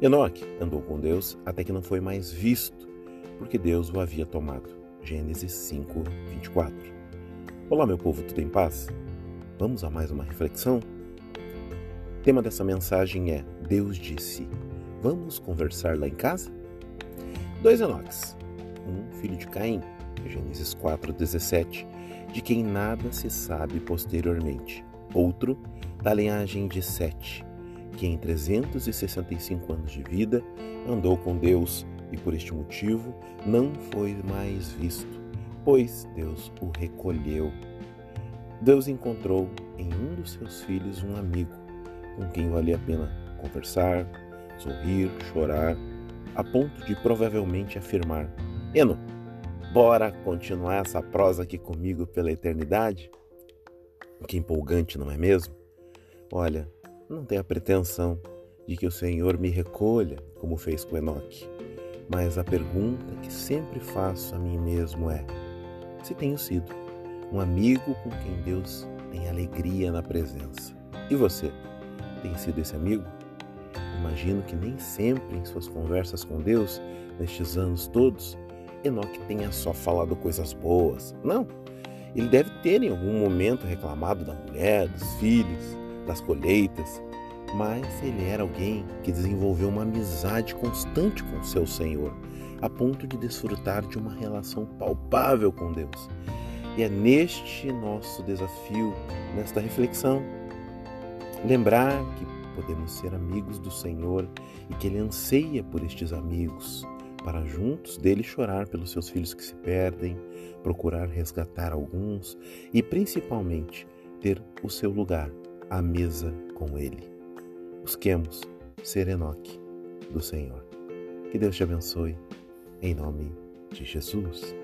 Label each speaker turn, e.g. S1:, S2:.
S1: Enoque andou com Deus até que não foi mais visto, porque Deus o havia tomado. Gênesis 5, 24. Olá, meu povo, tudo em paz? Vamos a mais uma reflexão? O tema dessa mensagem é Deus disse: Vamos conversar lá em casa? Dois Enoques, um filho de Caim, Gênesis 4, 17, de quem nada se sabe posteriormente. Outro, da linhagem de Sete, que em 365 anos de vida andou com Deus e por este motivo não foi mais visto, pois Deus o recolheu. Deus encontrou em um dos seus filhos um amigo com quem valia a pena conversar, sorrir, chorar, a ponto de provavelmente afirmar: Eno, bora continuar essa prosa aqui comigo pela eternidade? Que empolgante, não é mesmo? Olha, não tenho a pretensão de que o Senhor me recolha, como fez com Enoque. Mas a pergunta que sempre faço a mim mesmo é: se tenho sido um amigo com quem Deus tem alegria na presença? E você, tem sido esse amigo? Imagino que nem sempre em suas conversas com Deus, nestes anos todos, Enoque tenha só falado coisas boas. Não. Ele deve ter em algum momento reclamado da mulher, dos filhos, das colheitas, mas ele era alguém que desenvolveu uma amizade constante com seu Senhor, a ponto de desfrutar de uma relação palpável com Deus. E é neste nosso desafio, nesta reflexão, lembrar que podemos ser amigos do Senhor e que Ele anseia por estes amigos, para juntos dele chorar pelos seus filhos que se perdem, procurar resgatar alguns e principalmente ter o seu lugar à mesa com Ele. Busquemos ser Enoque do Senhor. Que Deus te abençoe, em nome de Jesus.